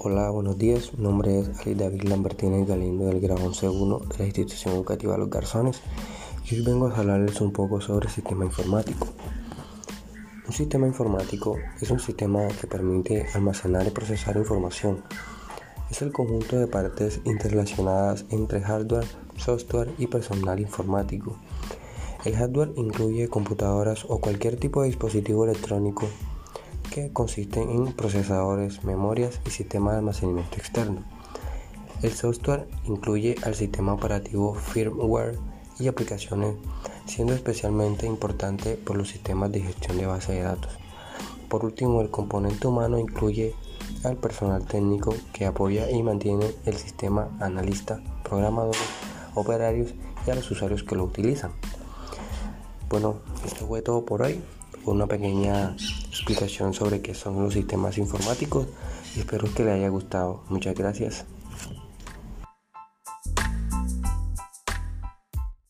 Hola, buenos días. Mi nombre es Ali David Lambertines Galindo del grado 11.1 de la institución educativa Los Garzones y hoy vengo a hablarles un poco sobre el sistema informático. Un sistema informático es un sistema que permite almacenar y procesar información. Es el conjunto de partes interrelacionadas entre hardware, software y personal informático. El hardware incluye computadoras o cualquier tipo de dispositivo electrónico consisten en procesadores, memorias y sistemas de almacenamiento externo. El software incluye al sistema operativo firmware y aplicaciones, siendo especialmente importante por los sistemas de gestión de base de datos. Por último, el componente humano incluye al personal técnico que apoya y mantiene el sistema, analista, programadores, operarios y a los usuarios que lo utilizan. Bueno, esto fue todo por hoy una pequeña explicación sobre qué son los sistemas informáticos y espero que le haya gustado. Muchas gracias.